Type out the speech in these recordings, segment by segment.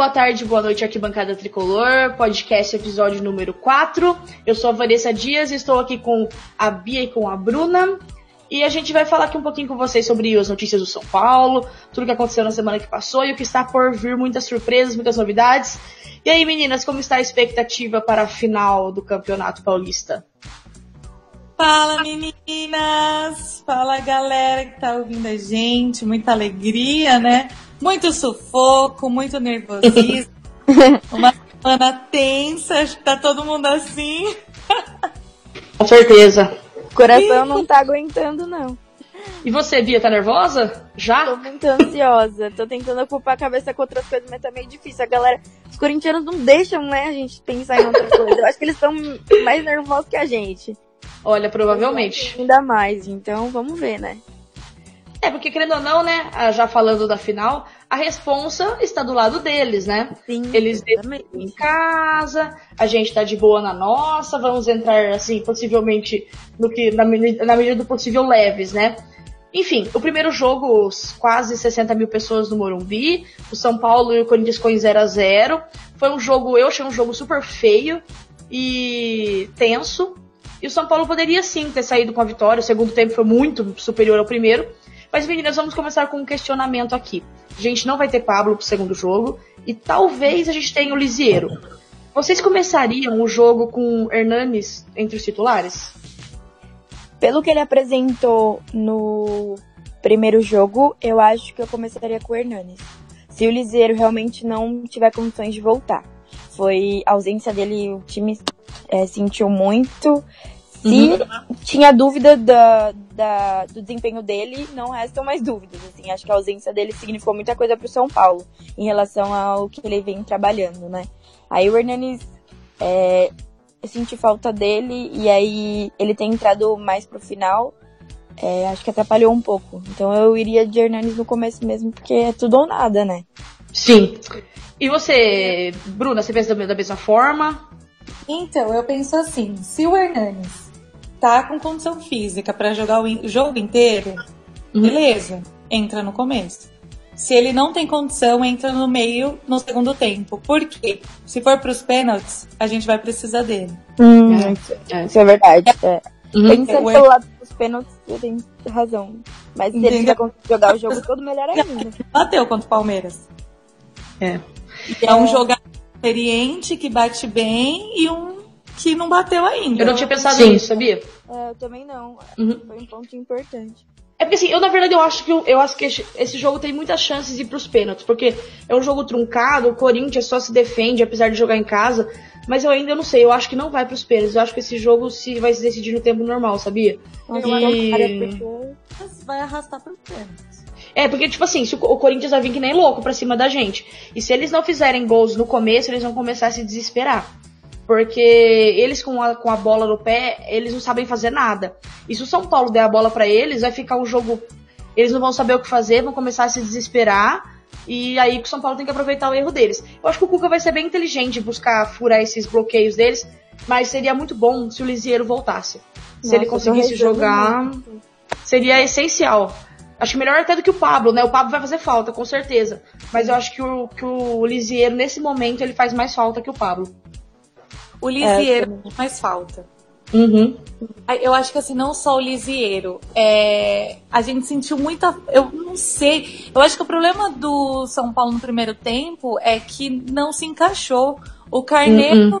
Boa tarde, boa noite, Arquibancada Tricolor, podcast episódio número 4. Eu sou a Vanessa Dias estou aqui com a Bia e com a Bruna. E a gente vai falar aqui um pouquinho com vocês sobre as notícias do São Paulo, tudo que aconteceu na semana que passou e o que está por vir, muitas surpresas, muitas novidades. E aí, meninas, como está a expectativa para a final do Campeonato Paulista? Fala meninas! Fala galera que tá ouvindo a gente, muita alegria, né? Muito sufoco, muito nervosismo. Uma semana tensa, acho que tá todo mundo assim. Com certeza. O coração não tá aguentando, não. E você, Bia, tá nervosa? Já? Tô muito ansiosa. Tô tentando ocupar a cabeça com outras coisas, mas tá meio difícil. A galera, os corintianos não deixam, né, a gente pensar em outra coisa. Eu acho que eles estão mais nervosos que a gente. Olha, provavelmente. Ainda mais, então vamos ver, né? É, porque querendo ou não, né, já falando da final, a responsa está do lado deles, né? Sim, Eles em casa, a gente tá de boa na nossa, vamos entrar, assim, possivelmente, no que, na, medida- na medida do possível, leves, né? Enfim, o primeiro jogo, quase 60 mil pessoas no Morumbi, o São Paulo e o Corinthians em 0 a 0 Foi um jogo, eu achei um jogo super feio e tenso. E o São Paulo poderia sim ter saído com a vitória. O segundo tempo foi muito superior ao primeiro. Mas, meninas, vamos começar com um questionamento aqui. A gente não vai ter Pablo pro segundo jogo. E talvez a gente tenha o Lisieiro. Vocês começariam o jogo com Hernanes entre os titulares? Pelo que ele apresentou no primeiro jogo, eu acho que eu começaria com o Hernanes. Se o Liseiro realmente não tiver condições de voltar. Foi a ausência dele, o time é, sentiu muito. Se tinha dúvida da, da- do desempenho dele, não restam mais dúvidas. Assim, acho que a ausência dele significou muita coisa pro São Paulo em relação ao que ele vem trabalhando, né? Aí o Hernanes, é, eu senti falta dele e aí ele tem entrado mais pro final. é, acho que atrapalhou um pouco. Então eu iria de Hernanes no começo mesmo, porque é tudo ou nada, né? Sim. E você, Bruna, você pensa da da mesma forma? Então, eu penso assim, se o Hernanes tá com condição física pra jogar o jogo inteiro, Uhum. beleza, entra no começo. Se ele não tem condição, entra no meio no segundo tempo. Por quê? Se for pros pênaltis, a gente vai precisar dele. É. Isso é verdade. É. Uhum. Pensando o pelo lado dos pênaltis, você tem razão. Mas se ele tiver conseguido jogar o jogo todo, melhor ainda. Bateu contra o Palmeiras. É. E é um jogador experiente que bate bem e um que não bateu ainda. Eu não tinha pensado Sim. nisso, sabia? É, eu também não. Uhum. Foi um ponto importante. É porque assim, eu na verdade eu acho que eu, eu acho que esse- jogo tem muitas chances de ir pros pênaltis, porque é um jogo truncado, o Corinthians só se defende apesar de jogar em casa, mas eu ainda não sei, eu acho que não vai pros pênaltis, eu acho que esse jogo se vai se decidir no tempo normal, sabia? Nossa, E- cara, porque- Mas vai arrastar pro pênalti. É, porque tipo assim, se o, Co- o Corinthians vai vir que nem louco pra cima da gente, e se eles não fizerem gols no começo, eles vão começar a se desesperar. Porque eles com a, com a bola no pé, eles não sabem fazer nada. E se o São Paulo der a bola pra eles, vai ficar um jogo. Eles não vão saber o que fazer, vão começar a se desesperar. E aí o São Paulo tem que aproveitar o erro deles. Eu acho que o Cuca vai ser bem inteligente buscar furar esses bloqueios deles. Mas seria muito bom se o Lisieiro voltasse. Se Nossa, ele conseguisse jogar, muito. seria essencial. Acho que melhor até do que o Pablo, né? O Pablo vai fazer falta, com certeza. Mas eu acho que o, que o Lisieiro, nesse momento, ele faz mais falta que o Pablo. O Lisieiro não faz falta. Uhum. Eu acho que assim, não só o Lisieiro. É... A gente sentiu muita. Eu não sei. Eu acho que o problema do São Paulo no primeiro tempo é que não se encaixou. O Carneiro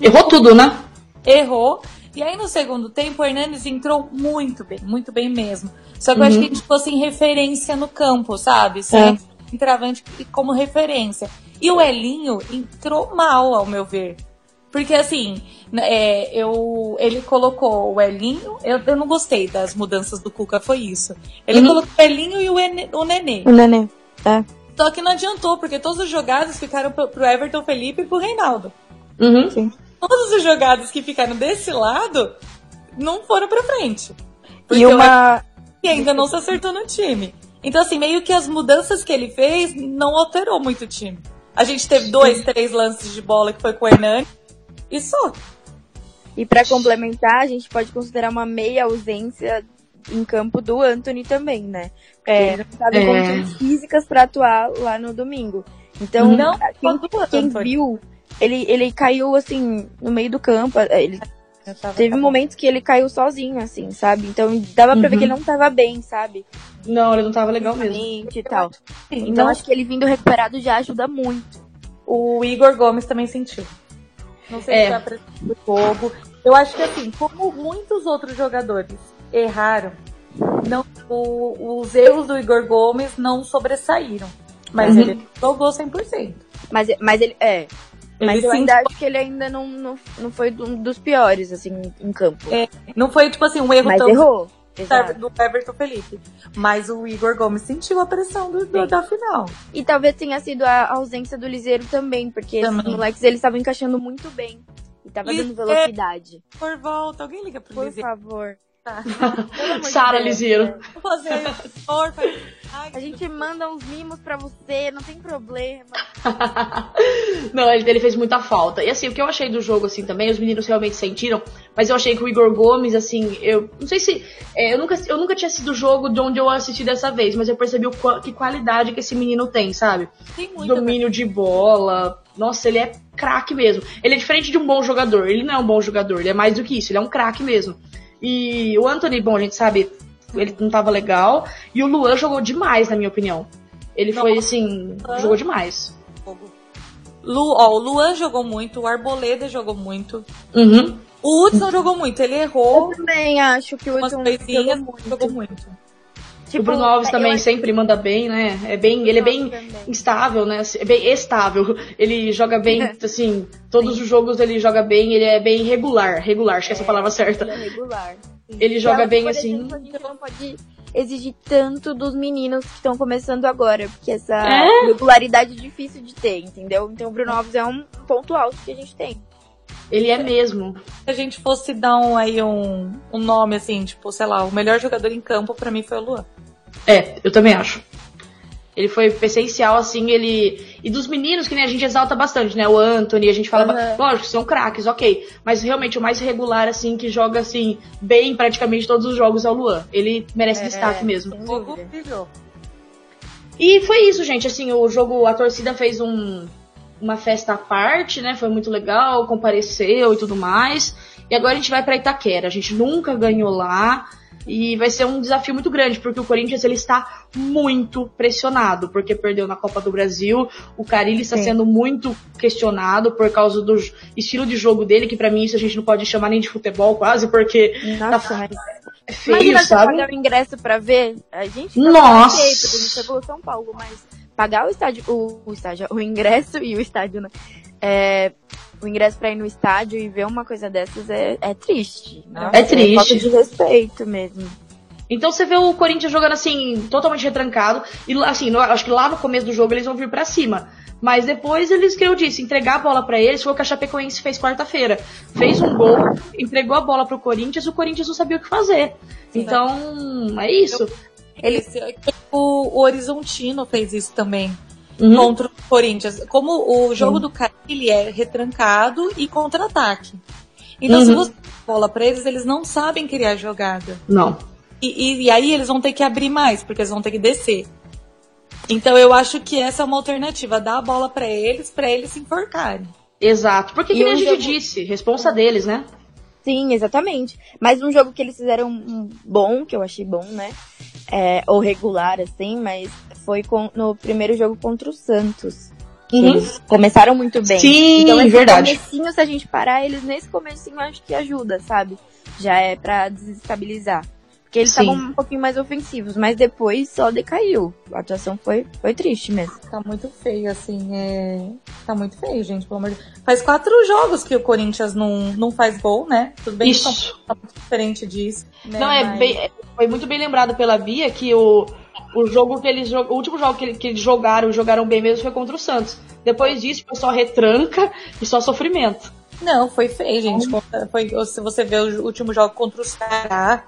Errou tudo, né? errou. E aí no segundo tempo o Hernandes entrou muito bem, muito bem mesmo. Só que eu acho que a gente ficou sem referência no campo, sabe? Sem entravante como referência. E o Elinho entrou mal, ao meu ver. Porque assim, é, eu, ele colocou o Elinho, eu, eu não gostei das mudanças do Cuca, foi isso. Ele Uhum. colocou o Elinho e o, Ene- o Nenê. O Nenê. É. Só que não adiantou, porque todas as jogadas ficaram pro, pro Everton Felipe e pro Reinaldo. Uhum. Sim. Todas as jogadas que ficaram desse lado não foram pra frente. Porque E uma. E ainda não se acertou no time. Então, assim, meio que as mudanças que ele fez não alterou muito o time. A gente teve dois, três lances de bola que foi com o Hernani e só. E pra complementar, a gente pode considerar uma meia ausência em campo do Anthony também, né? Porque É. ele não estava em É. condições físicas pra atuar lá no domingo. Então, não, quem, quem viu, ele, ele caiu assim, no meio do campo. Ele teve momentos que ele caiu sozinho, assim, sabe? Então dava pra uhum. ver que ele não tava bem, sabe? Não, ele não tava legal mesmo. E tal. Então, então acho que ele vindo recuperado já ajuda muito. O Igor Gomes também sentiu. Não sei é. se já o jogo. Eu acho que assim, como muitos outros jogadores erraram, não, o, os erros do Igor Gomes não sobressaíram. Mas uhum. ele jogou 100%. Mas, mas ele. É. Ele mas eu ainda acho que ele ainda não, não, não foi um dos piores, assim, em campo. É, não foi, tipo assim, um erro mas tão. Errou. Do Everton Felipe. Mas o Igor Gomes sentiu a pressão do, do, da final. E talvez tenha sido a ausência do Liseiro também, porque também. esses moleques eles estavam encaixando muito bem. E tava dando velocidade. Por volta, alguém liga pro Por favor. Tá. Sara Liseiro. A gente manda uns mimos pra você, não tem problema. não, ele, ele, fez muita falta. E assim, o que eu achei do jogo, assim, também, os meninos realmente sentiram, mas eu achei que o Igor Gomes, assim, eu não sei se. É, eu, nunca, eu nunca tinha sido o jogo de onde eu assisti dessa vez, mas eu percebi o, que qualidade que esse menino tem, sabe? Tem muito, Domínio de bola. Nossa, ele é craque mesmo. Ele é diferente de um bom jogador. Ele não é um bom jogador, ele é mais do que isso, ele é um craque mesmo. E o Anthony, bom, a gente sabe, ele não tava legal. E o Luan jogou demais, na minha opinião. Ele Nossa. foi assim, jogou demais. Lu, ó, o Luan jogou muito, o Arboleda jogou muito. Uhum. O Hudson jogou muito, ele errou. Eu também acho que o Hudson jogou muito. jogou muito. Tipo, o Bruno Alves também acho... sempre manda bem, né? É bem, ele é bem também. instável, né? É bem estável. Ele joga bem, assim, todos Sim. os jogos ele joga bem, ele é bem regular, regular, acho que é essa a palavra certa. Ele é regular. Sim. Ele joga então, bem assim. Exemplo, a gente não pode exigir tanto dos meninos que estão começando agora, porque essa é? regularidade é difícil de ter, entendeu? Então o Bruno Alves é um ponto alto que a gente tem. Ele é mesmo. Se a gente fosse dar um, aí um, um nome assim, tipo, sei lá, o melhor jogador em campo para mim foi o Luan. É, eu também acho. Ele foi essencial, assim, ele. E dos meninos, que nem a gente exalta bastante, né? O Anthony, a gente fala. Uhum. Lógico, são craques, ok. Mas realmente o mais regular, assim, que joga, assim, bem praticamente todos os jogos é o Luan. Ele merece é, destaque mesmo. E foi isso, gente. Assim, o jogo, a torcida fez um, uma festa à parte, né? Foi muito legal, compareceu e tudo mais. E agora a gente vai para Itaquera. A gente nunca ganhou lá. E vai ser um desafio muito grande, porque o Corinthians ele está muito pressionado, porque perdeu na Copa do Brasil. O Carilli está Sim. sendo muito questionado por causa do estilo de jogo dele, que para mim isso a gente não pode chamar nem de futebol quase, porque Nossa, tá é feio, Imagina sabe? pagar o ingresso para ver. A gente Nossa. Feio, porque a gente chegou São Paulo, mas pagar o estádio, o, o estádio, o ingresso e o estádio, né? É, o ingresso para ir no estádio e ver uma coisa dessas é, é triste. Né? É triste. É falta de respeito mesmo. Então você vê o Corinthians jogando assim, totalmente retrancado. E assim, no, acho que lá no começo do jogo eles vão vir para cima. Mas depois eles, que eu disse, entregar a bola para eles foi o que a Chapecoense fez quarta-feira. Fez um gol, entregou a bola pro Corinthians, o Corinthians não sabia o que fazer. Sim, então, é isso. Ele, o, o Horizontino fez isso também uhum. contra o Corinthians. Como o jogo uhum. do Carilli é retrancado e contra-ataque. Então, uhum. se você dá bola pra eles, eles não sabem criar jogada. Não. E, e, e, aí eles vão ter que abrir mais, porque eles vão ter que descer. Então eu acho que essa é uma alternativa, dar a bola para eles, para eles se enforcarem. Exato, porque que a gente jogo... disse, responsa deles, né? Sim, exatamente. Mas um jogo que eles fizeram um bom, que eu achei bom, né? É, ou regular, assim, mas foi com, no primeiro jogo contra o Santos. Uhum. Eles começaram muito bem. Sim, então, esse verdade. comecinho, se a gente parar eles nesse comecinho, acho que ajuda, sabe? Já é para desestabilizar. Porque eles estavam um pouquinho mais ofensivos, mas depois só decaiu. A atuação foi, foi triste mesmo. Tá muito feio, assim. É... Tá muito feio, gente, pelo amor de. Faz quatro jogos que o Corinthians não, não faz gol, né? Tudo bem Isso. que tá muito diferente disso. Né? Não, é mas... bem, foi muito bem lembrado pela Bia que o o jogo que eles o último jogo que, eles, que eles jogaram, jogaram bem mesmo foi contra o Santos. Depois disso foi só retranca e só sofrimento. Não, foi feio, gente. Foi, se você vê o último jogo contra o Ceará,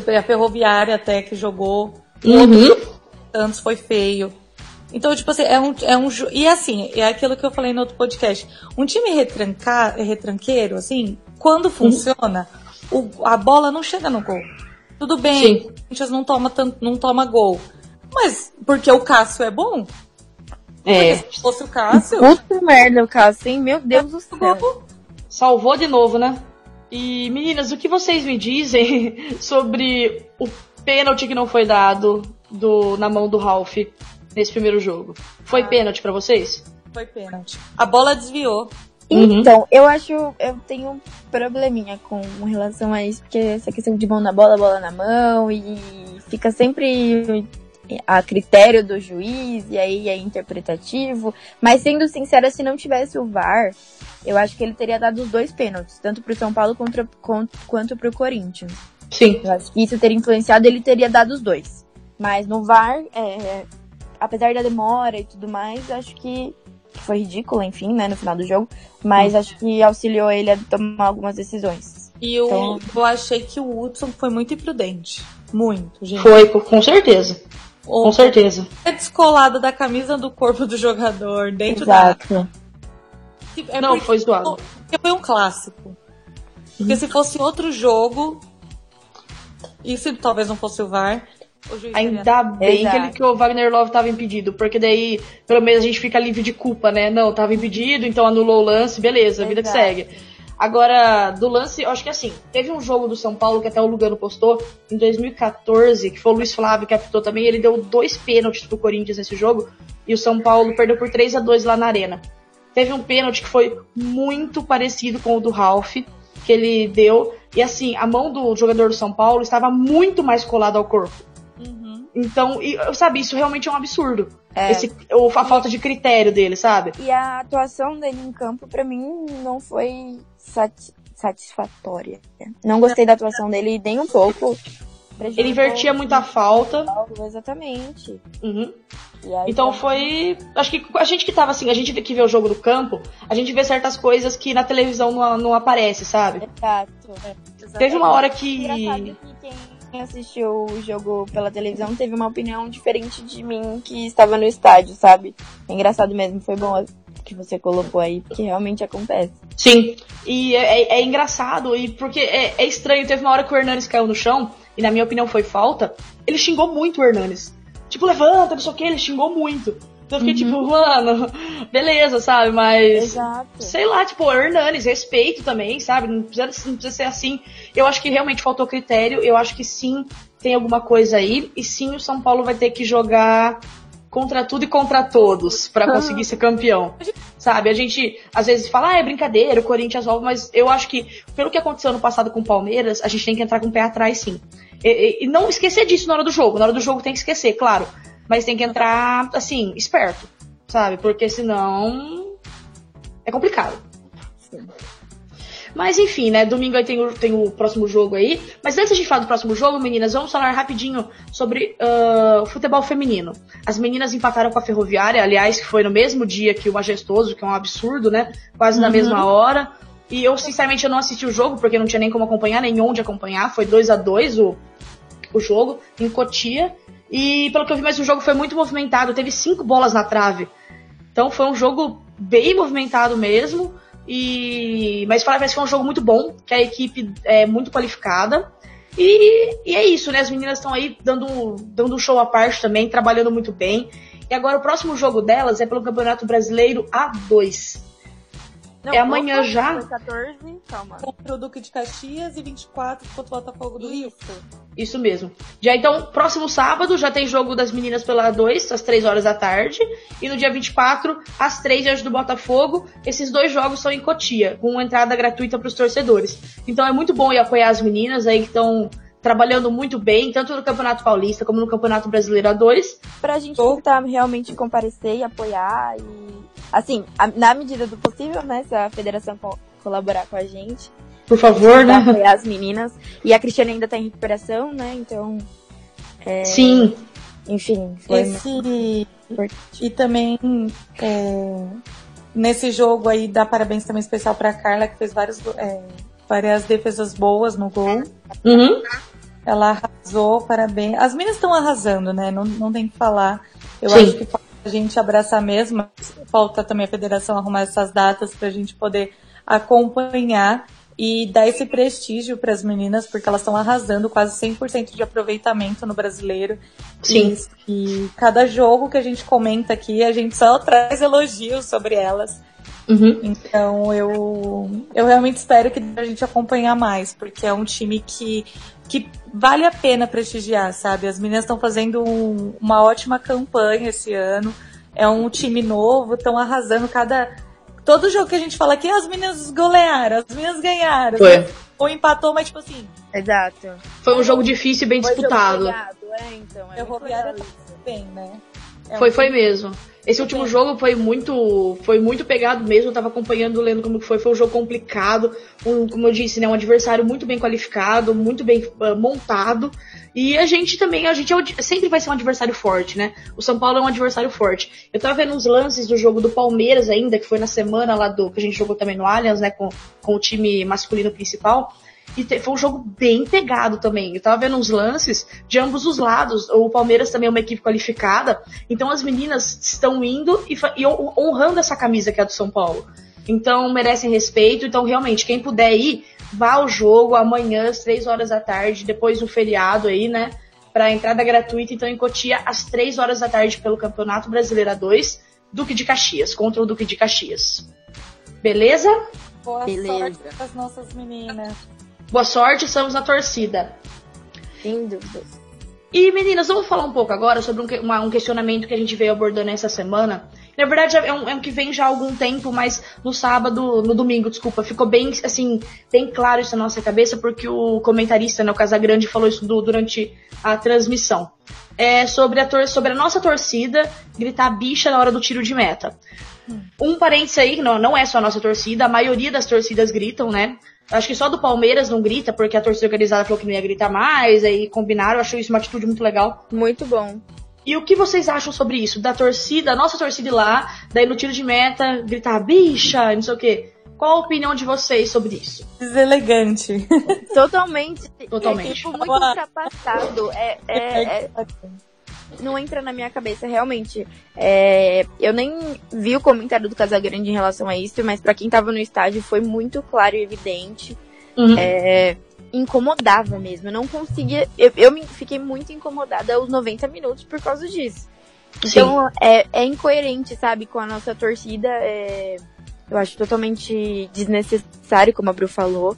a Ferroviária até que jogou. Uhum. Santos foi feio. Então, tipo assim, é um, é um. E assim, é aquilo que eu falei no outro podcast. Um time retrancar, retranqueiro, assim, quando funciona, uhum. o, a bola não chega no gol. Tudo bem, Sim. o Corinthians não toma, tanto, não toma gol. Mas porque o Cássio é bom? É. Se fosse o Cássio. Puta merda, o Cássio, hein? Meu Deus do céu. Salvou de novo, né? E meninas, o que vocês me dizem sobre o pênalti que não foi dado do, na mão do Ralph nesse primeiro jogo? Foi ah. pênalti para vocês? Foi pênalti. A bola desviou. Uhum. Então, uhum. eu acho, eu tenho um probleminha com relação a isso, porque essa questão de mão na bola, bola na mão, e fica sempre a critério do juiz, e aí é interpretativo. Mas sendo sincera, se não tivesse o VAR, eu acho que ele teria dado os dois pênaltis, tanto pro São Paulo contra, quanto pro Corinthians. Sim. Eu acho que isso teria influenciado, ele teria dado os dois. Mas no VAR, é, apesar da demora e tudo mais, acho que foi ridículo, enfim, né, no final do jogo. Mas acho que auxiliou ele a tomar algumas decisões. E eu, então... eu achei que o Hudson foi muito imprudente. Muito, gente. Foi, com certeza. Com certeza. É descolado da camisa do corpo do jogador dentro Exato. da. É não, foi zoado. Porque foi um clássico. Porque se fosse outro jogo, e se talvez não fosse o VAR, Ainda bem que, ele, que, o Wagner Love estava impedido, porque daí pelo menos a gente fica livre de culpa, né? Não, estava impedido, então anulou o lance, beleza, a vida Exato. que segue. Agora, do lance, eu acho que assim, teve um jogo do São Paulo que até o Lugano postou em 2014, que foi o Luiz Flávio que apitou também, ele deu dois pênaltis pro Corinthians nesse jogo, e o São Paulo perdeu por 3 a 2 lá na Arena. Teve um pênalti que foi muito parecido com o do Ralph, que ele deu, e assim, a mão do jogador do São Paulo estava muito mais colada ao corpo. Então, e, sabe, isso realmente é um absurdo. É. Esse, ou a falta de critério dele, sabe? E a atuação dele em campo, para mim, não foi sati satisfatória. Não gostei da atuação dele nem um pouco. Ele invertia muita falta. Exatamente. Uhum. Então tá... foi. Acho que a gente que tava assim, a gente que vê o jogo do campo, a gente vê certas coisas que na televisão não, não aparece, sabe? Exato. É, Teve uma hora que. Assistiu o jogo pela televisão teve uma opinião diferente de mim que estava no estádio, sabe? É engraçado mesmo, foi bom que você colocou aí, porque realmente acontece. Sim, e é, é, é engraçado, e porque é, é, estranho, teve uma hora que o Hernanes caiu no chão, e na minha opinião foi falta, ele xingou muito o Hernanes. Tipo, levanta, não sei o que, ele xingou muito. Então eu fiquei tipo, uhum. tipo, mano, beleza, sabe? Mas. Exato. Sei lá, tipo, Hernanes, respeito também, sabe? Não precisa, não precisa ser assim. Eu acho que realmente faltou critério. Eu acho que sim, tem alguma coisa aí. E sim, o São Paulo vai ter que jogar contra tudo e contra todos para conseguir ser campeão. Sabe? A gente às vezes fala, ah, é brincadeira, o Corinthians volta, mas eu acho que pelo que aconteceu no passado com o Palmeiras, a gente tem que entrar com o pé atrás sim. E, e, e não esquecer disso na hora do jogo. Na hora do jogo tem que esquecer, claro. Mas tem que entrar, assim, esperto, sabe? Porque senão é complicado. Sim. Mas enfim, né? Domingo aí tem o, tem o próximo jogo aí. Mas antes de falar do próximo jogo, meninas, vamos falar rapidinho sobre uh, futebol feminino. As meninas empataram com a Ferroviária, aliás, que foi no mesmo dia que o Majestoso, que é um absurdo, né? Quase na uhum. mesma hora. E eu, sinceramente, eu não assisti o jogo, porque não tinha nem como acompanhar, nem onde acompanhar. Foi 2 a 2 o, o jogo, em Cotia. E pelo que eu vi, mas o jogo foi muito movimentado, teve cinco bolas na trave. Então foi um jogo bem movimentado mesmo. E mas falar foi um jogo muito bom, que a equipe é muito qualificada. E, e é isso, né? As meninas estão aí dando, dando um show à parte também, trabalhando muito bem. E agora o próximo jogo delas é pelo Campeonato Brasileiro A2. Não, é amanhã já. 14, calma. Contra o Duque de Caxias e 24 contra o Botafogo do Rio. Isso mesmo. Já então, próximo sábado já tem jogo das meninas pela 2, às 3 horas da tarde. E no dia 24, às 3 diante do Botafogo. Esses dois jogos são em Cotia, com entrada gratuita para os torcedores. Então é muito bom ir apoiar as meninas aí que estão trabalhando muito bem, tanto no Campeonato Paulista como no Campeonato Brasileiro A2. Pra gente tentar realmente comparecer e apoiar e assim, a, na medida do possível, né, se a federação co colaborar com a gente. Por favor, né? Apoiar as meninas. E a Cristiane ainda tá em recuperação, né, então... É, Sim. Enfim, foi... Esse... E também, é, nesse jogo aí, dá parabéns também especial pra Carla, que fez vários, é, várias defesas boas no gol. Uhum. Ela arrasou, parabéns. As meninas estão arrasando, né? Não, não tem que falar. Eu Sim. acho que a gente abraçar mesmo. Falta também a federação arrumar essas datas para a gente poder acompanhar. e dar esse prestígio para as meninas, porque elas estão arrasando quase 100% de aproveitamento no brasileiro. Sim. E, e, cada jogo que a gente comenta aqui, a gente só traz elogios sobre elas. Uhum. Então eu, eu realmente espero que a gente acompanhar mais, porque é um time que, que vale a pena prestigiar, sabe? As meninas estão fazendo um, uma ótima campanha esse ano. É um time novo, estão arrasando cada. Todo jogo que a gente fala aqui, as meninas golearam, as meninas ganharam. Foi. Ou empatou, mas tipo assim. Exato. Foi um jogo difícil e bem Foi disputado. jogo pegado, É, então, é Eu bem, né? É Foi, um foi mesmo. Esse último jogo foi muito, foi muito pegado mesmo. Eu tava acompanhando, lendo como que foi. Foi um jogo complicado. Um, como eu disse, né, um adversário muito bem qualificado, muito bem ah, montado. E a gente também, a gente é sempre vai ser um adversário forte, né? O São Paulo é um adversário forte. Eu tava vendo uns lances do jogo do Palmeiras ainda, que foi na semana lá do que a gente jogou também no Allianz, né, com, com o time masculino principal. E foi um jogo bem pegado também. Eu tava vendo uns lances de ambos os lados. O Palmeiras também é uma equipe qualificada. Então as meninas estão indo e, e hon- honrando essa camisa que é a do São Paulo. Então merecem respeito. Então, realmente, quem puder ir, vá ao jogo amanhã, às 3 horas da tarde, depois do feriado aí, né? Pra entrada gratuita, então, em Cotia, às 3 horas da tarde, pelo Campeonato Brasileiro A2, Duque de Caxias, contra o Duque de Caxias. Beleza? Boa Beleza. sorte para as nossas meninas. Boa sorte, estamos na torcida. Sem dúvidas. E meninas, vamos falar um pouco agora sobre um, uma- um questionamento que a gente veio abordando essa semana. Na verdade, é um, é um que vem já há algum tempo, mas no sábado, no domingo, desculpa, ficou bem, assim, bem claro isso na nossa cabeça, porque o comentarista, né, o Casagrande, falou isso do- durante a transmissão. É sobre a, tor sobre a nossa torcida gritar bicha na hora do tiro de meta. Um parênteses aí, não, não é só a nossa torcida, a maioria das torcidas gritam, né? Acho que só do Palmeiras não grita, porque a torcida organizada falou que não ia gritar mais, aí combinaram, eu acho isso uma atitude muito legal. Muito bom. E o que vocês acham sobre isso? Da torcida, a nossa torcida ir lá, daí no tiro de meta, gritar bicha, e não sei o quê. Qual a opinião de vocês sobre isso? Deselegante. Totalmente. Totalmente. É, tipo, muito ultrapassado. É, é, é- não entra na minha cabeça, realmente. É, eu nem vi o comentário do Casagrande em relação a isso, mas pra quem tava no estádio foi muito claro e evidente. Uhum. É, incomodava mesmo. Eu não conseguia. Eu, eu me fiquei muito incomodada aos 90 minutos por causa disso. Então é, é incoerente, sabe, com a nossa torcida. é, eu acho totalmente desnecessário, como a Bru falou.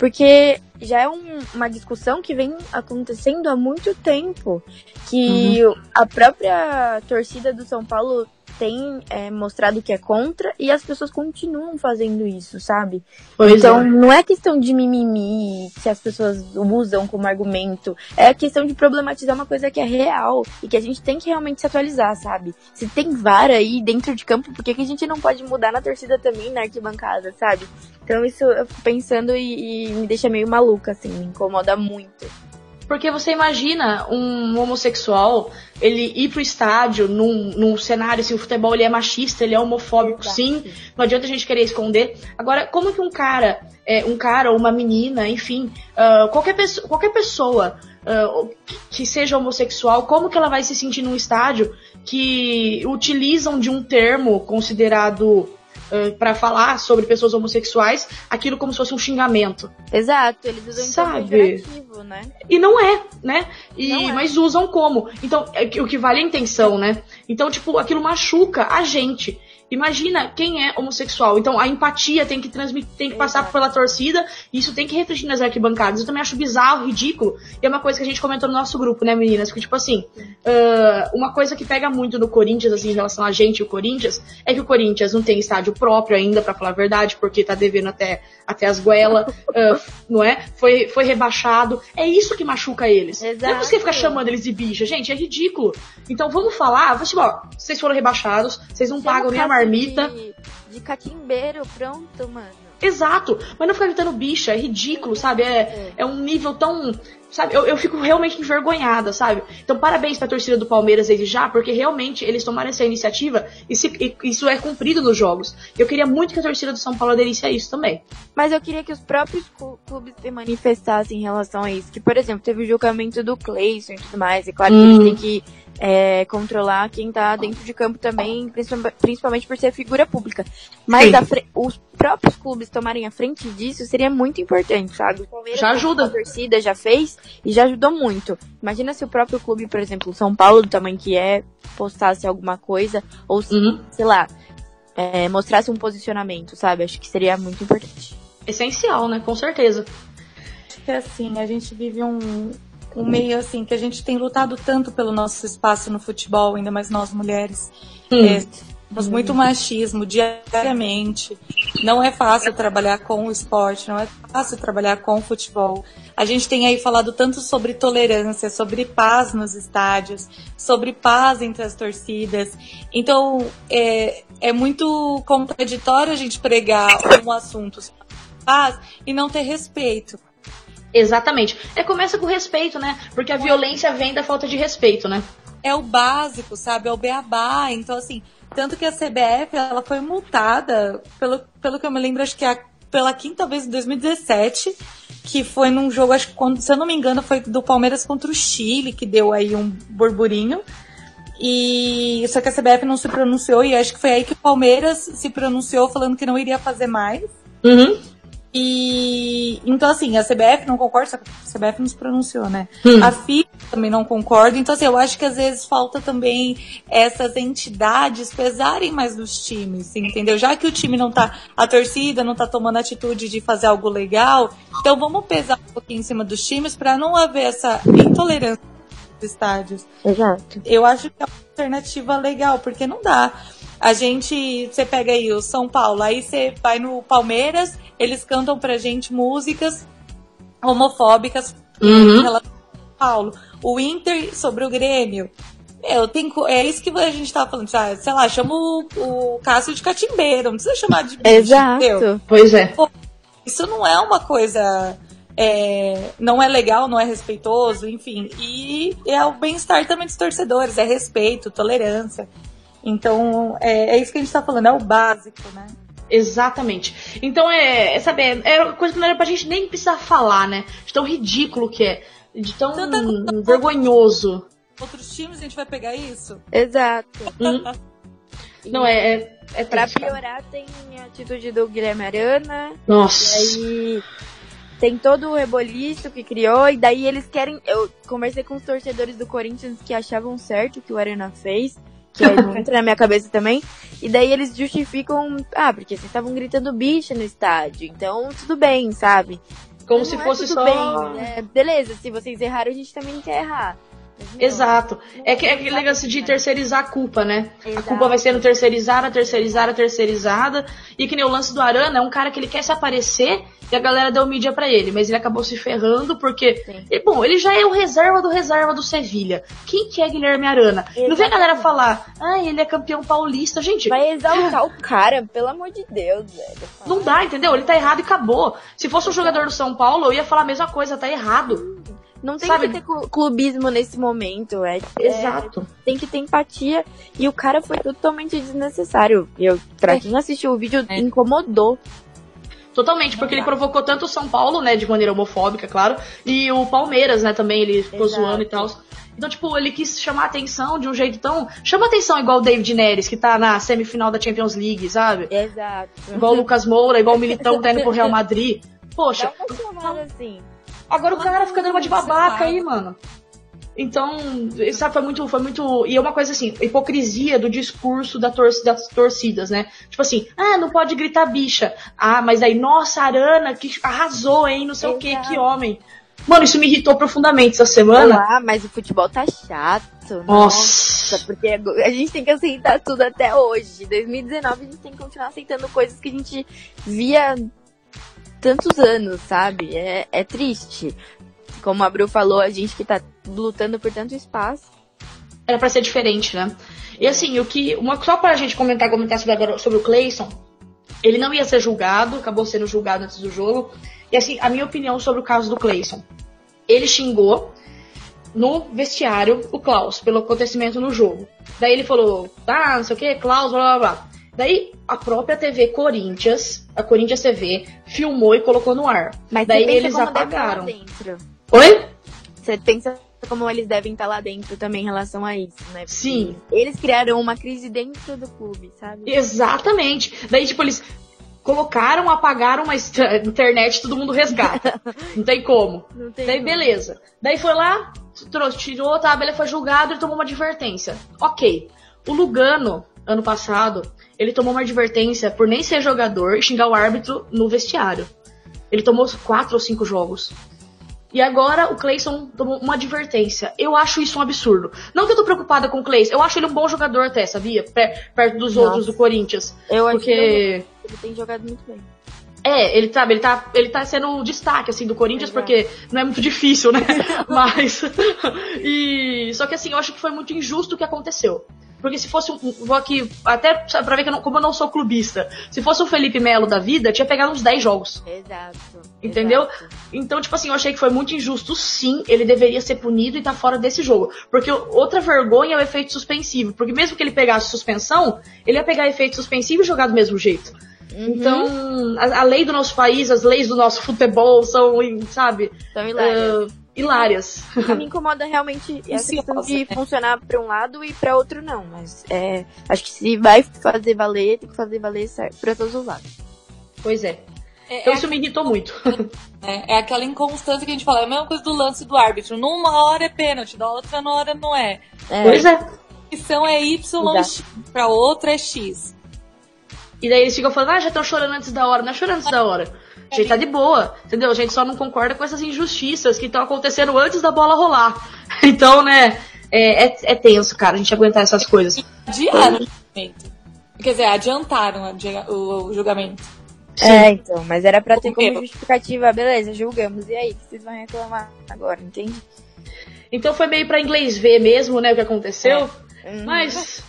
Porque já é um- uma discussão que vem acontecendo há muito tempo. Que a própria torcida do São Paulo tem é, mostrado que é contra e as pessoas continuam fazendo isso, sabe? Pois então é. não é questão de mimimi que as pessoas usam como argumento. É questão de problematizar uma coisa que é real e que a gente tem que realmente se atualizar, sabe? Se tem VAR aí dentro de campo, por que, que a gente não pode mudar na torcida também, na arquibancada, sabe? Então isso eu fico pensando e, e me deixa meio maluca, assim, me incomoda muito. Porque você imagina um homossexual, ele ir pro estádio num, num cenário, se o futebol ele é machista, ele é homofóbico, Exato. sim, não adianta a gente querer esconder. Agora, como que um cara, é, um cara ou uma menina, enfim, ah, qualquer, pessoa, qualquer pessoa que- que seja homossexual, como que ela vai se sentir num estádio que utilizam de um termo considerado para falar sobre pessoas homossexuais, aquilo como se fosse um xingamento. Exato, eles usam Sabe? né? E não é, né? E, é. Mas usam como? Então, é o que vale é a intenção, né? Então, tipo, aquilo machuca a gente. Imagina quem é homossexual. Então, a empatia tem que transmitir, tem que passar Exato. pela torcida, e isso tem que refletir nas arquibancadas. Eu também acho bizarro, ridículo. E é uma coisa que a gente comentou no nosso grupo, né, meninas? Que, tipo assim, ah, uma coisa que pega muito no Corinthians, assim, em relação a gente e o Corinthians, é que o Corinthians não tem estádio próprio ainda, pra falar a verdade, porque tá devendo até, até as goelas, ah, não é? Foi, foi rebaixado. É isso que machuca eles. Não é Exato. você ficar chamando eles de bicha, gente, é ridículo. Então vamos falar, vamos, tipo, ó, vocês foram rebaixados, vocês não Chama pagam nem a marmita. De, de catimbeiro, pronto, mano. Exato, mas não ficar gritando bicha, é ridículo, sabe? É, é um nível tão. Sabe, eu, eu fico realmente envergonhada, sabe? Então, parabéns pra torcida do Palmeiras desde já, porque realmente eles tomaram essa iniciativa e, se- e isso é cumprido nos jogos. Eu queria muito que a torcida do São Paulo aderisse a isso também. Mas eu queria que os próprios clu- clubes se manifestassem em relação a isso. Que, por exemplo, teve o julgamento do Cleison e tudo mais. É claro que Hum. eles têm que é, controlar quem tá dentro de campo também, principalmente por ser figura pública. Mas os próprios clubes tomarem a frente disso seria muito importante, sabe? já ajuda. A torcida já fez e já ajudou muito. Imagina se o próprio clube, por exemplo, São Paulo, do tamanho que é, postasse alguma coisa, ou se, uhum. sei lá, é, mostrasse um posicionamento, sabe? Acho que seria muito importante. Essencial, né? Com certeza. Acho que é assim, a gente vive um, um meio assim que a gente tem lutado tanto pelo nosso espaço no futebol, ainda mais nós mulheres. Hum. É, temos muito machismo diariamente. Não é fácil trabalhar com o esporte, não é fácil trabalhar com o futebol. A gente tem aí falado tanto sobre tolerância, sobre paz nos estádios, sobre paz entre as torcidas. Então, é, é muito contraditório a gente pregar um assunto sobre paz e não ter respeito. Exatamente. É, começa com respeito, né? Porque a violência vem da falta de respeito, né? É o básico, sabe? É o beabá. Então, assim, tanto que a CBF, ela foi multada, pelo, pelo que eu me lembro, acho que é pela quinta vez em 2017, que foi num jogo, acho que, se eu não me engano, foi do Palmeiras contra o Chile, que deu aí um burburinho. E só que a CBF não se pronunciou, e acho que foi aí que o Palmeiras se pronunciou falando que não iria fazer mais. Uhum. E então assim, a CBF não concorda, a CBF não se pronunciou, né? Hum. A FIFA também não concorda. Então assim, eu acho que às vezes falta também essas entidades pesarem mais nos times, entendeu? Já que o time não tá, a torcida não tá tomando atitude de fazer algo legal, então vamos pesar um pouquinho em cima dos times para não haver essa intolerância nos estádios. Exato. Eu acho que é uma alternativa legal, porque não dá. A gente, você pega aí o São Paulo, aí você vai no Palmeiras, eles cantam pra gente músicas homofóbicas uhum. em relação ao São Paulo. O Inter sobre o Grêmio. Meu, tem, é isso que a gente tava falando. Já, sei lá, chama o, o Cássio de catimbeiro, não precisa chamar de bicho, Exato. Entendeu? Pois é. Pô, isso não é uma coisa. É, não é legal, não é respeitoso, enfim. E é o bem-estar também dos torcedores, é respeito, tolerância. Então, é, é isso que a gente tá falando, é o básico, né? Exatamente. Então, é, é saber, é coisa que não era pra gente nem precisar falar, né? De tão ridículo que é. De tão então, vergonhoso. Outros times a gente vai pegar isso? Exato. Hum. não, é, é, é Pra piorar, tem a atitude do Guilherme Arana. Nossa. E aí tem todo o reboliço que criou, e daí eles querem. Eu conversei com os torcedores do Corinthians que achavam certo o que o Arana fez que não entra na minha cabeça também. E daí eles justificam, ah, porque vocês estavam gritando bicha no estádio, então tudo bem, sabe? Como se é fosse só. Bem, né? Beleza, se vocês erraram, a gente também quer errar. Exato. É que é aquele negócio de terceirizar a culpa, né? Exato. A culpa vai sendo terceirizada, terceirizada, terceirizada. E que nem o lance do Arana é um cara que ele quer se aparecer e a galera deu mídia para ele, mas ele acabou se ferrando porque. Ele, bom, ele já é o reserva do reserva do Sevilha. Quem que é Guilherme Arana? Exato. Não vê a galera falar, ah, ele é campeão paulista, gente. Vai exaltar o cara, pelo amor de Deus, velho. Não dá, entendeu? Ele tá errado e acabou. Se fosse um jogador do São Paulo, eu ia falar a mesma coisa, tá errado. Não tem Sabe? que ter clubismo nesse momento, é, é Exato. É, tem que ter empatia. E o cara foi totalmente desnecessário. Eu, pra é. quem assistiu o vídeo, é. incomodou. Totalmente, porque ele provocou tanto o São Paulo, né, de maneira homofóbica, claro, e o Palmeiras, né, também, ele ficou Exato. zoando e tal. Então, tipo, ele quis chamar atenção de um jeito tão. Chama atenção igual o David Neres, que tá na semifinal da Champions League, sabe? Exato. Igual o Lucas Moura, igual o Militão que tá indo pro Real Madrid. Poxa. Dá uma assim. Agora o cara fica dando uma de babaca aí, mano. Então, sabe, foi muito, foi muito. E é uma coisa assim, hipocrisia do discurso da tor das torcidas, né? Tipo assim, ah, não pode gritar bicha. Ah, mas aí, nossa, Arana, que arrasou, hein? Não sei Exato. o que, que homem. Mano, isso me irritou profundamente essa semana. Ah, mas o futebol tá chato. Nossa. nossa. Porque a gente tem que aceitar tudo até hoje. 2019 a gente tem que continuar aceitando coisas que a gente via tantos anos, sabe? É, é triste. Como a Bru falou, a gente que tá lutando por tanto espaço. Era para ser diferente, né? E assim, o que. Uma, só pra gente comentar, comentar sobre, agora, sobre o Clayson, ele não ia ser julgado, acabou sendo julgado antes do jogo. E assim, a minha opinião sobre o caso do Clayson. Ele xingou no vestiário o Klaus pelo acontecimento no jogo. Daí ele falou, ah, não sei o que, Klaus, blá blá blá. Daí a própria TV Corinthians, a Corinthians TV, filmou e colocou no ar. Mas Daí eles apagaram. Dentro. Oi? Você pensa como eles devem estar lá dentro também em relação a isso, né? Porque Sim. Eles criaram uma crise dentro do clube, sabe? Exatamente. Daí, tipo, eles colocaram, apagaram uma est- internet, todo mundo resgata. Não tem como. Não tem Daí, como. beleza. Daí foi lá, trouxe, tirou, tá, beleza, foi julgado, ele tomou uma advertência. Ok. O Lugano, ano passado, ele tomou uma advertência por nem ser jogador e xingar o árbitro no vestiário. Ele tomou quatro ou cinco jogos. E agora o Clayson tomou uma advertência. Eu acho isso um absurdo. Não que eu tô preocupada com o Clayson, eu acho ele um bom jogador até, sabia? Per- Perto dos Nossa. outros do Corinthians. Eu acho que ele tem jogado muito bem. É, ele tá, ele tá, ele tá sendo o destaque, assim, do Corinthians, porque não é muito difícil, né? Mas. e. Só que assim, eu acho que foi muito injusto o que aconteceu. Porque se fosse um. Vou aqui, até pra ver que eu não- como eu não sou clubista. Se fosse o Felipe Melo da vida, tinha pegado uns 10 jogos. Exato. Entendeu? exato. Então, tipo assim, eu achei que foi muito injusto, sim. Ele deveria ser punido e tá fora desse jogo. Porque outra vergonha é o efeito suspensivo. Porque mesmo que ele pegasse suspensão, ele ia pegar efeito suspensivo e jogar do mesmo jeito. Uhum. Então, a, a lei do nosso país, as leis do nosso futebol são, sabe, Então, hilário. ah, hilárias. Me incomoda realmente essa questão de né? funcionar pra um lado e pra outro não. Mas é, acho que se vai fazer valer, tem que fazer valer certo pra todos os lados. Pois é. É, Então é isso me irritou muito. né? É aquela inconstância que a gente fala, é a mesma coisa do lance do árbitro. Numa hora é pênalti, da outra na hora não é. É, Pois é. Missão é Y, pra outra é X. E daí eles ficam falando, ah, já estão chorando antes da hora. Não é chorando antes da hora. A gente tá de boa, entendeu? A gente só não concorda com essas injustiças que estão acontecendo antes da bola rolar. Então, né, é, é, é tenso, cara, a gente aguentar essas coisas. Adiaram o julgamento. Quer dizer, adiantaram adi- o, julgamento. É, então, mas era pra ter como justificativa, beleza, julgamos. E aí, o que vocês vão reclamar agora, entende? Então foi meio pra inglês ver mesmo, né, o que aconteceu. Uhum. Mas,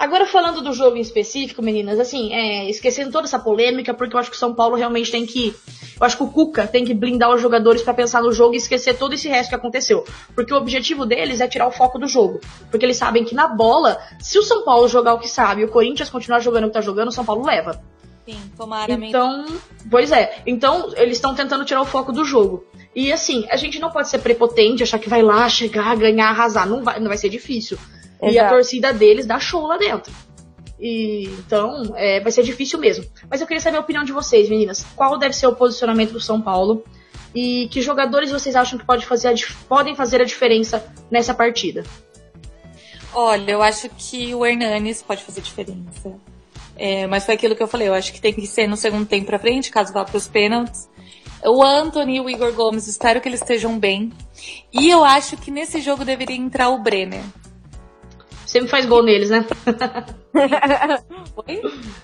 agora falando do jogo em específico, meninas, assim, é, esquecendo toda essa polêmica, porque eu acho que o São Paulo realmente tem que. Eu acho que o Cuca tem que blindar os jogadores pra pensar no jogo e esquecer todo esse resto que aconteceu. Porque o objetivo deles é tirar o foco do jogo. Porque eles sabem que na bola, se o São Paulo jogar o que sabe e o Corinthians continuar jogando o que tá jogando, o São Paulo leva. Sim, tomara. Então, pois é. Então, eles estão tentando tirar o foco do jogo. E assim, a gente não pode ser prepotente, achar que vai lá, chegar, ganhar, arrasar. Não vai, não vai ser difícil. E a Exato. torcida deles dá show lá dentro. E, então, é, vai ser difícil mesmo. Mas eu queria saber a opinião de vocês, meninas. Qual deve ser o posicionamento do São Paulo? E que jogadores vocês acham que pode fazer a podem fazer a diferença nessa partida? Olha, eu acho que o Hernanes pode fazer diferença. É, mas foi aquilo que eu falei, eu acho que tem que ser no segundo tempo pra frente, caso vá pros pênaltis. O Anthony e o Igor Gomes, espero que eles estejam bem. E eu acho que nesse jogo deveria entrar o Brenner. Sempre faz gol neles, né? Foi?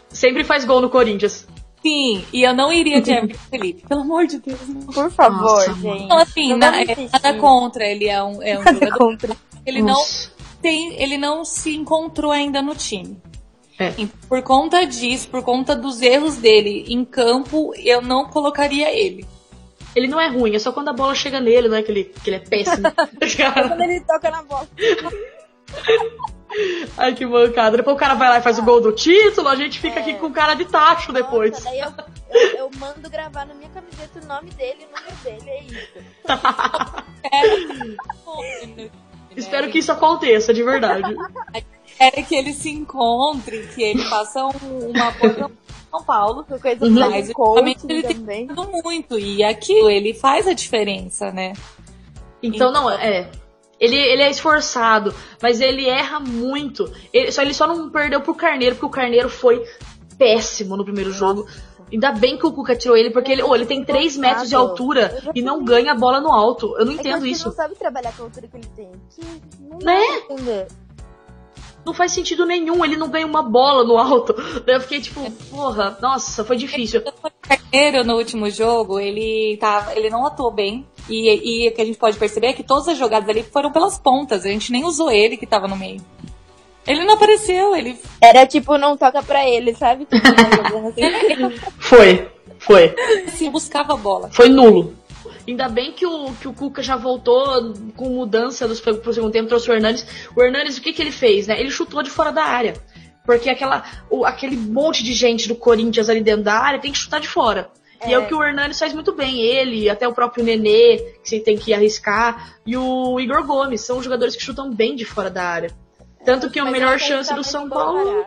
Sempre faz gol no Corinthians. Sim, e eu não iria de Everton Felipe, pelo amor de Deus. Não. Por favor, Nossa, gente. Então, assim, Não na- é, nada contra, ele é um, é um Nada jogador. contra. Ele não Nossa. tem, ele não se encontrou ainda no time. É. Por conta disso, por conta dos erros dele em campo, eu não colocaria ele. Ele não é ruim, é só quando a bola chega nele, não é que ele, que ele é péssimo. Quando ele toca na bola. Ai, que mancada. Depois o cara vai lá e faz o gol do título, a gente fica É. aqui com cara de tacho depois. Nossa, daí eu, eu, eu mando gravar na minha camiseta o nome dele, o número dele, é isso. Espero que isso aconteça, de verdade. É que ele se encontre, que ele faça um- uma boa em São Paulo. Essa coisa Uhum. Mas coaching ele tem também. feito muito. E aquilo, ele faz a diferença, né? Então, não, é. Ele, ele é esforçado, mas ele erra muito. Ele só, ele só não perdeu pro Carneiro, porque o Carneiro foi péssimo no primeiro jogo. Ainda bem que o Cuca tirou ele, porque ele, oh, ele tem 3 metros de altura e não ganha a bola no alto. Eu não É entendo que isso. não sabe trabalhar com a altura que ele tem. Que não Né? Não faz sentido nenhum, ele não ganha uma bola no alto. Daí eu fiquei tipo, porra, nossa, foi difícil. O Carneiro, no último jogo, ele, tava, ele não atuou bem. E, e o que a gente pode perceber é que todas as jogadas ali foram pelas pontas. A gente nem usou ele que tava no meio. Ele não apareceu, ele Era tipo, não toca pra ele, sabe? Assim. Foi, foi. se buscava a bola. Foi nulo. Ainda bem que o, que o Cuca já voltou com mudança dos, pro segundo tempo, trouxe o Hernandes. O Hernandes, o que, que ele fez, né? Ele chutou de fora da área. Porque aquela, o- aquele monte de gente do Corinthians ali dentro da área tem que chutar de fora. É. E é o que o Hernanes faz muito bem. Ele, até o próprio Nenê, que você tem que arriscar, e o Igor Gomes. São jogadores que chutam bem de fora da área. Tanto que a melhor chance do São Paulo.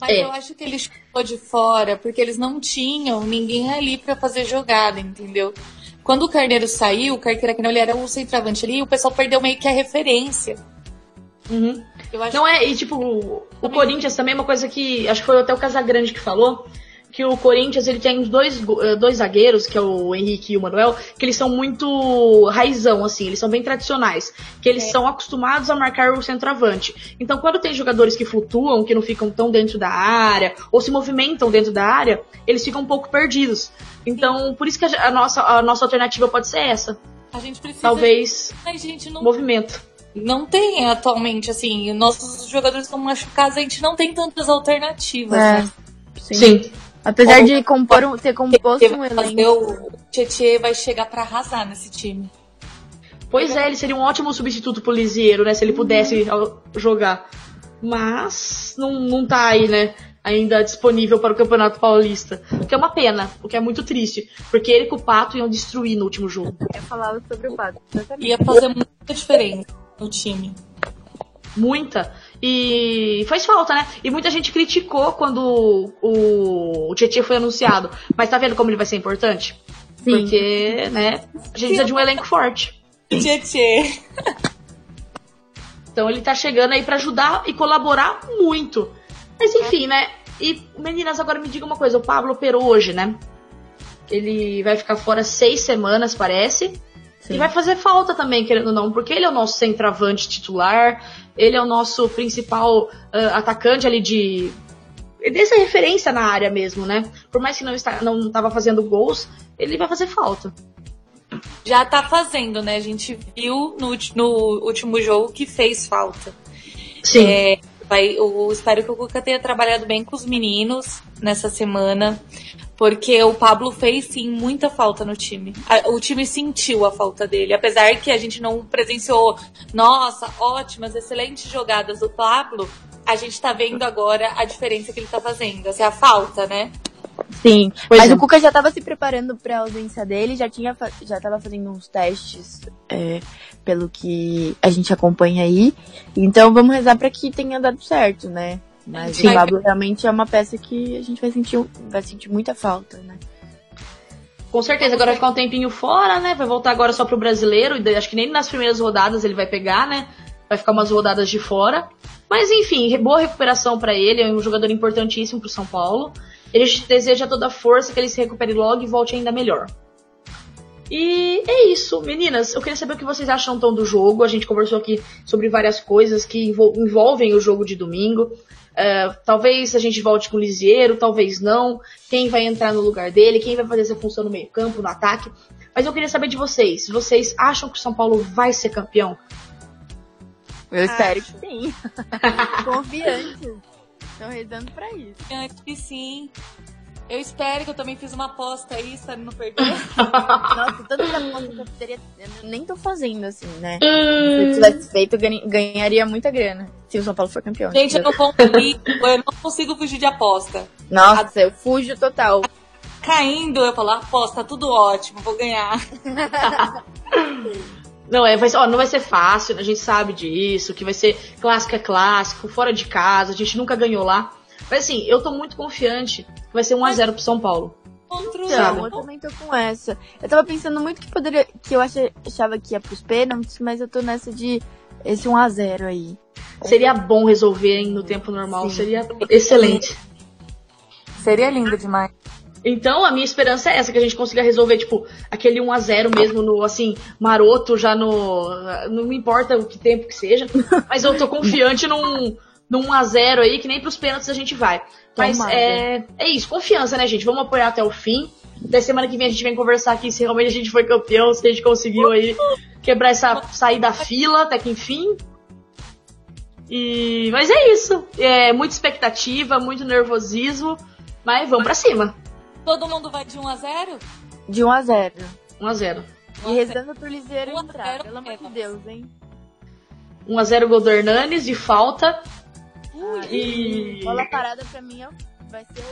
Mas é. eu acho que ele chutou de fora porque eles não tinham ninguém ali para fazer jogada, entendeu? Quando o Carneiro saiu, o Carqueira que não, ele era o centroavante ali, o pessoal perdeu meio que a referência. Uhum. não é, e tipo, o, o Corinthians também é uma coisa que. Acho que foi até o Casagrande que falou que o Corinthians ele tem dois, eh, dois zagueiros, que é o Henrique e o Manuel, que eles são muito raizão, assim, eles são bem tradicionais. Que eles é. são acostumados a marcar o centroavante. Então, quando tem jogadores que flutuam, que não ficam tão dentro da área, ou se movimentam dentro da área, eles ficam um pouco perdidos. Então, por isso que a, nossa, a nossa alternativa pode ser essa. A gente precisa. Talvez. A gente não... Movimento. Não tem atualmente, assim, nossos jogadores estão machucados, a gente não tem tantas alternativas, é. né? Sim. Sim. Apesar de compor um, ter composto um elenco. O Tietchan vai chegar para arrasar nesse time. Pois é, ele seria um ótimo substituto pro Lisieiro, né? Se ele pudesse jogar. Mas não, não tá aí, né? Ainda disponível para o Campeonato Paulista. O que é uma pena, o que é muito triste. Porque ele e o Pato iam destruir no último jogo. Eu falava sobre o Pato. Ia fazer muita diferença no time. Muita. E faz falta, né? E muita gente criticou quando o, o Tietchan foi anunciado. Mas tá vendo como ele vai ser importante? Sim. Porque, né, a gente precisa de um elenco forte. Tietchan. Então ele tá chegando aí para ajudar e colaborar muito. Mas enfim, né? E meninas, agora me diga uma coisa, o Pablo operou hoje, né? Ele vai ficar fora seis semanas, parece. Sim. E vai fazer falta também, querendo ou não, porque ele é o nosso centroavante titular, ele é o nosso principal uh, atacante ali de. dessa referência na área mesmo, né? Por mais que não está, não estava fazendo gols, ele vai fazer falta. Já tá fazendo, né? A gente viu no, no último jogo que fez falta. Sim. É, vai, eu espero que o Cuca tenha trabalhado bem com os meninos nessa semana. Porque o Pablo fez sim muita falta no time. O time sentiu a falta dele. Apesar que a gente não presenciou, nossa, ótimas, excelentes jogadas do Pablo, a gente tá vendo agora a diferença que ele tá fazendo. Assim, a falta, né? Sim, pois mas é. o Cuca já estava se preparando para a ausência dele, já tinha já estava fazendo uns testes, é, pelo que a gente acompanha aí. Então vamos rezar para que tenha dado certo, né? Mas Sim. o Pablo realmente é uma peça que a gente vai sentir, vai sentir muita falta, né? Com certeza, agora vai ficar um tempinho fora, né? Vai voltar agora só pro brasileiro. E acho que nem nas primeiras rodadas ele vai pegar, né? Vai ficar umas rodadas de fora. Mas enfim, boa recuperação para ele. É um jogador importantíssimo pro São Paulo. Ele deseja toda a força que ele se recupere logo e volte ainda melhor. E é isso, meninas. Eu queria saber o que vocês acham então do jogo. A gente conversou aqui sobre várias coisas que envolvem o jogo de domingo. Uh, talvez a gente volte com o Lisieiro, talvez não. Quem vai entrar no lugar dele, quem vai fazer essa função no meio-campo, no ataque. Mas eu queria saber de vocês. Vocês acham que o São Paulo vai ser campeão? Eu espero que sim. Confiante. Estão rezando pra isso. Eu acho que sim. Eu espero que eu também fiz uma aposta aí, sabe, não perder. Nossa, todas as apostas que eu teria. Eu nem tô fazendo, assim, né? Se eu tivesse feito, eu ganharia muita grana. Se o São Paulo for campeão. Gente, eu não, consigo, eu não consigo fugir de aposta. Nossa, eu fujo total. Caindo, eu falo, aposta, tudo ótimo, vou ganhar. Não, é, vai, ó, não vai ser fácil, a gente sabe disso, que vai ser clássico é clássico, fora de casa, a gente nunca ganhou lá. Mas assim, eu tô muito confiante que vai ser 1x0 pro São Paulo. Então, eu também tô com essa. Eu tava pensando muito que poderia. que eu achava que ia pros pênaltis, mas eu tô nessa de esse 1x0 aí. Seria bom resolver hein, no tempo normal, Sim. seria excelente. Seria lindo demais. Então, a minha esperança é essa, que a gente consiga resolver, tipo, aquele 1 a 0 mesmo no, assim, maroto, já no. Não me importa o que tempo que seja. Mas eu tô confiante num, num 1x0 aí, que nem pros pênaltis a gente vai. Mas é, é isso, confiança, né, gente? Vamos apoiar até o fim. Da semana que vem a gente vem conversar aqui se realmente a gente foi campeão, se a gente conseguiu aí quebrar essa. sair da fila até que enfim. E, mas é isso. É muita expectativa, muito nervosismo. Mas vamos pra cima. Todo mundo vai de 1 a 0 De 1 a 0 1 a 0 E rezando pro Liseiro entrar, pelo amor de Deus, hein? 1x0 gol do Hernanes de falta. Ui, e. Bola parada pra mim vai ser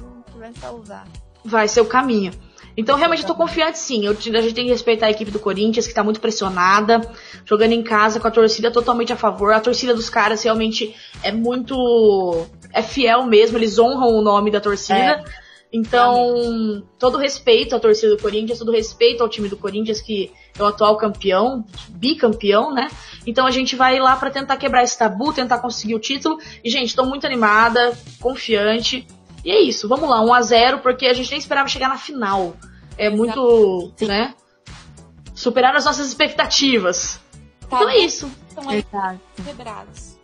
o, o que vai salvar. vai ser o caminho. Então, realmente, eu tô confiante sim. Eu, a gente tem que respeitar a equipe do Corinthians, que tá muito pressionada, jogando em casa com a torcida totalmente a favor. A torcida dos caras realmente é muito. é fiel mesmo, eles honram o nome da torcida. É. Então, realmente. todo respeito à torcida do Corinthians, todo respeito ao time do Corinthians, que é o atual campeão, bicampeão, né? Então a gente vai lá para tentar quebrar esse tabu, tentar conseguir o título. E, gente, tô muito animada, confiante. E é isso, vamos lá, 1 a 0 porque a gente nem esperava chegar na final. É muito, Sim. né? Superar as nossas expectativas. Tá então é isso. Estão aí quebrados.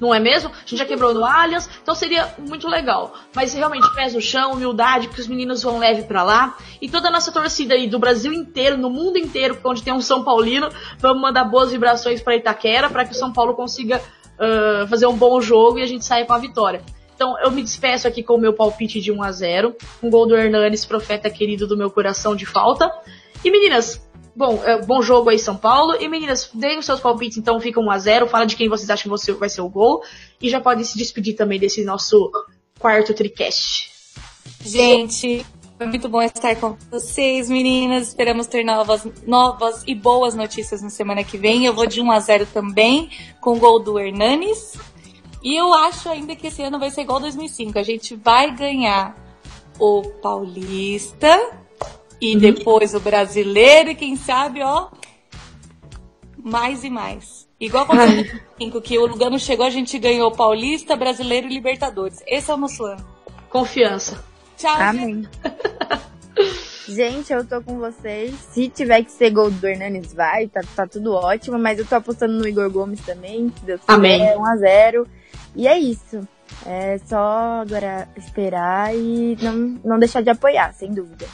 Não é mesmo? A gente já quebrou Allianz, então seria muito legal. Mas realmente, pés no chão, humildade, que os meninos vão leve para lá. E toda a nossa torcida aí do Brasil inteiro, no mundo inteiro, onde tem um São Paulino, vamos mandar boas vibrações para Itaquera, para que o São Paulo consiga uh, fazer um bom jogo e a gente saia com a vitória. Então eu me despeço aqui com o meu palpite de 1 a 0 um gol do Hernanes, profeta querido do meu coração de falta. E meninas, bom, é, bom jogo aí São Paulo. E meninas, deem os seus palpites, então fica 1 a 0 fala de quem vocês acham que vai ser o gol. E já podem se despedir também desse nosso quarto tricast. Gente, foi muito bom estar com vocês, meninas. Esperamos ter novas, novas e boas notícias na semana que vem. Eu vou de 1 a 0 também, com o gol do Hernanes. E eu acho ainda que esse ano vai ser igual 2005. A gente vai ganhar o Paulista e uhum. depois o Brasileiro e quem sabe, ó, mais e mais. Igual aconteceu em 2005, que o Lugano chegou, a gente ganhou Paulista, Brasileiro e Libertadores. Esse é o nosso ano. Confiança. Tchau. Amém. Gente, eu tô com vocês. Se tiver que ser gol do Hernanes, vai, tá, tá tudo ótimo. Mas eu tô apostando no Igor Gomes também. Que Deus Amém. quiser, 1x0. E é isso. É só agora esperar e não, não deixar de apoiar, sem dúvida.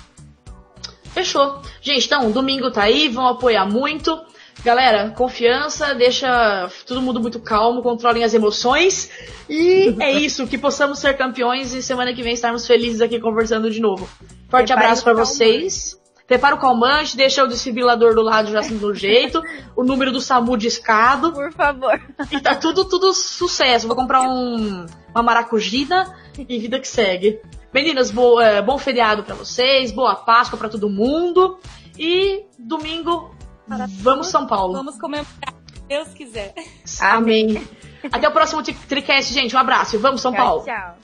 Fechou. Gente, então, domingo tá aí, vão apoiar muito. Galera, confiança, deixa todo mundo muito calmo, controlem as emoções. E é isso, que possamos ser campeões e semana que vem estarmos felizes aqui conversando de novo. Forte Prepare abraço para vocês. Prepara o calmante, deixa o desfibrilador do lado já assim do jeito, o número do SAMU discado. Por favor. E tá tudo, tudo sucesso. Vou comprar um, uma maracujina e vida que segue. Meninas, boa, é, bom feriado para vocês, boa Páscoa para todo mundo. E domingo, vamos São Paulo. Vamos comemorar, se Deus quiser. Amém. Até o próximo Tricast, gente. Um abraço e vamos São tchau, Paulo. Tchau.